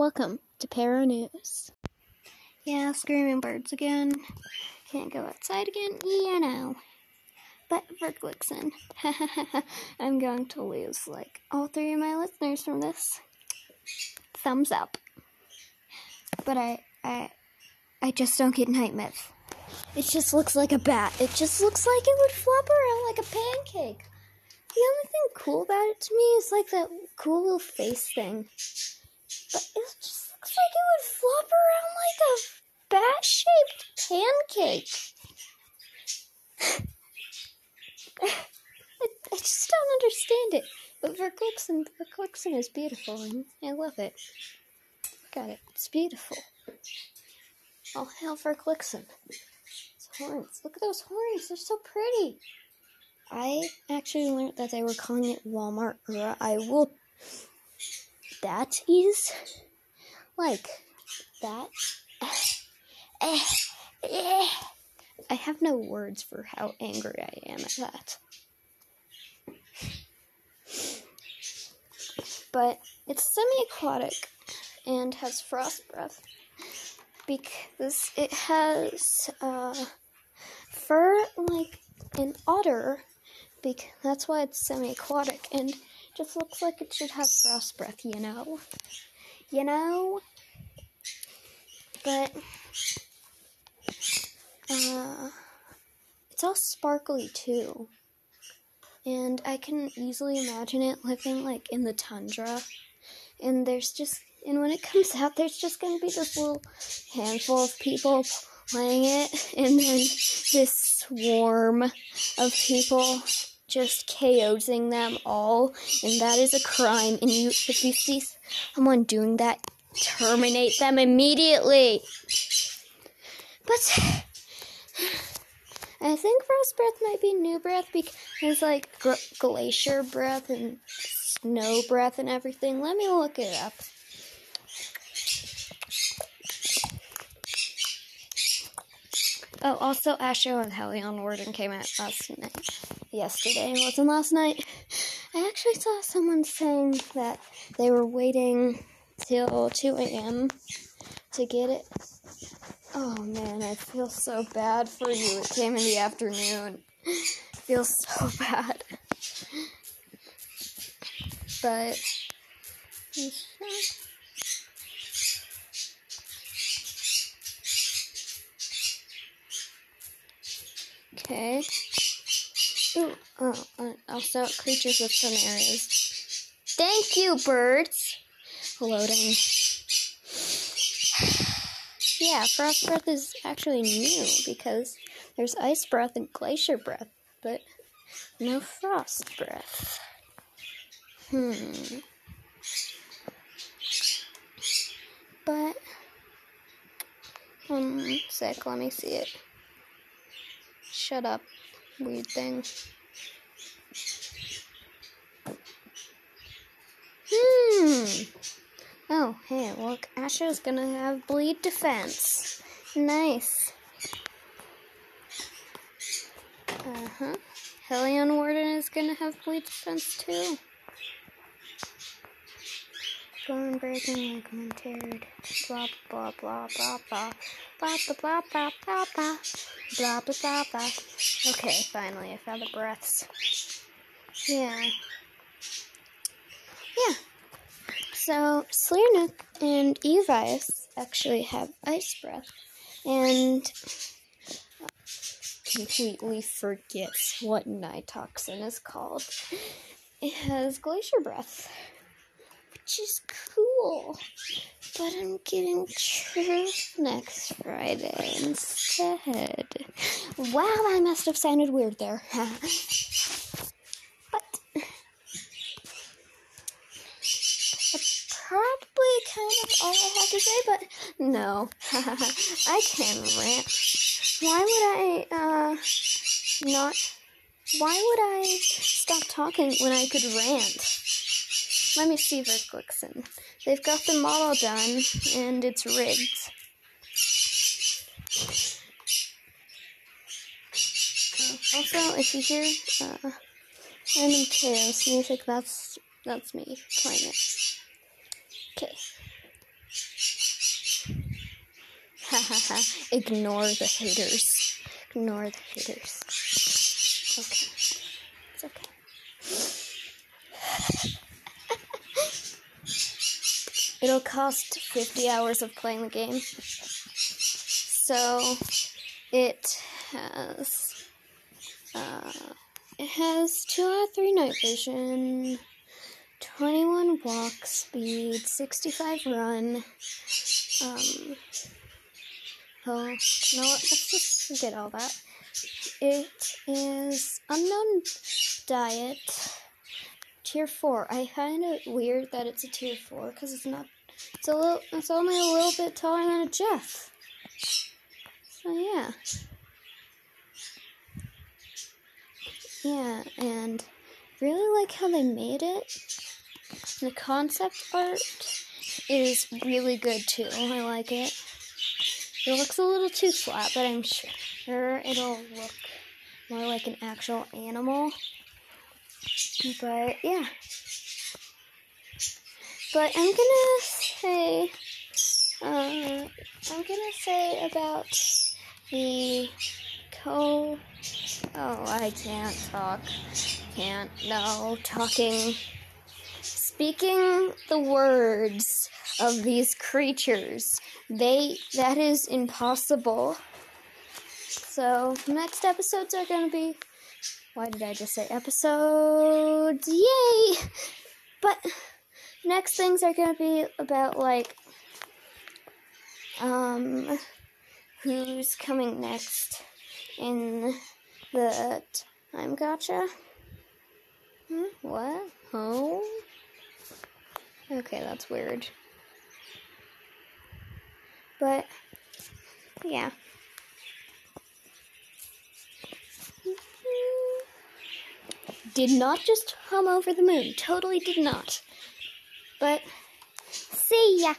Welcome to Para News. Yeah, screaming birds again. Can't go outside again, you know. But for Glixen, I'm going to lose like all three of my listeners from this. Thumbs up. But I, I, I just don't get night myth. It just looks like a bat. It just looks like it would flop around like a pancake. The only thing cool about it to me is like that cool little face thing. It just looks like it would flop around like a bat shaped pancake. I, I just don't understand it. But Verklixen, Verklixen is beautiful and I love it. Look at it. It's beautiful. All hail Verklixen. Its horns. Look at those horns. They're so pretty. I actually learned that they were calling it Walmart or I will. That is like that. I have no words for how angry I am at that. But it's semi aquatic and has frost breath because it has uh, fur like an otter because that's why it's semi-aquatic and just looks like it should have frost breath, you know. You know. But uh, it's all sparkly too, and I can easily imagine it living like in the tundra. And there's just and when it comes out, there's just gonna be this little handful of people playing it, and then this swarm of people just KOing them all, and that is a crime. And you, if you see someone doing that, terminate them immediately. But I think frost breath might be new breath because like glacier breath and snow breath and everything. Let me look it up. Oh, also, Asher and Hellion Warden came out last night. Yesterday wasn't last night. I actually saw someone saying that they were waiting till 2 a.m. to get it. Oh man, I feel so bad for you. It came in the afternoon. I feel so bad. But. Okay. Oh, uh, also Creatures of Sonaria. Thank you, birds. Loading. yeah, frost breath is actually new because there's ice breath and glacier breath, but no frost breath. Hmm. But, um, sec, let me see it. Shut up, weird thing. Hey, look, Asher's gonna have bleed defense. Nice. Uh huh. Hellion Warden is gonna have bleed defense too. Bone breaking ligament teared. Blah blah blah blah blah. Blah blah blah blah blah blah. Blah blah blah blah. Okay, finally, I found the breaths. Yeah. Yeah. So Sliernook and Evius actually have ice breath, and completely forgets what Nitoxin is called. It has glacier breath which is cool. But I'm getting truth next Friday instead. Wow, I must have sounded weird there. but that's probably kind of all I have to say, but no. I can rant. Why would I uh not why would I stop talking when I could rant? Let me see Verklixen. They've got the model done, and it's rigged. Uh, also, if you hear uh, random chaos music, that's that's me playing it. Okay. Ignore the haters. Ignore the haters. Okay. It's okay. It'll cost 50 hours of playing the game. So it has uh, it has two out of three night vision, 21 walk speed, 65 run. Um, oh, no. Let's just get all that. It is unknown diet, tier four. I find it weird that it's a tier four because it's not. It's a little. It's only a little bit taller than a Jeff. So yeah. Yeah, and really like how they made it. The concept art is really good too. I like it. It looks a little too flat, but I'm sure it'll look more like an actual animal. But yeah. But I'm gonna say, uh, I'm gonna say about the co Oh, I can't talk. Can't. No, talking. Speaking the words of these creatures. They. That is impossible. So, next episodes are gonna be. Why did I just say episodes? Yay! But next things are gonna be about, like. Um. Who's coming next in the time gotcha? Hmm? What? Oh? Okay, that's weird. But, yeah. Did not just hum over the moon. Totally did not. But, see ya!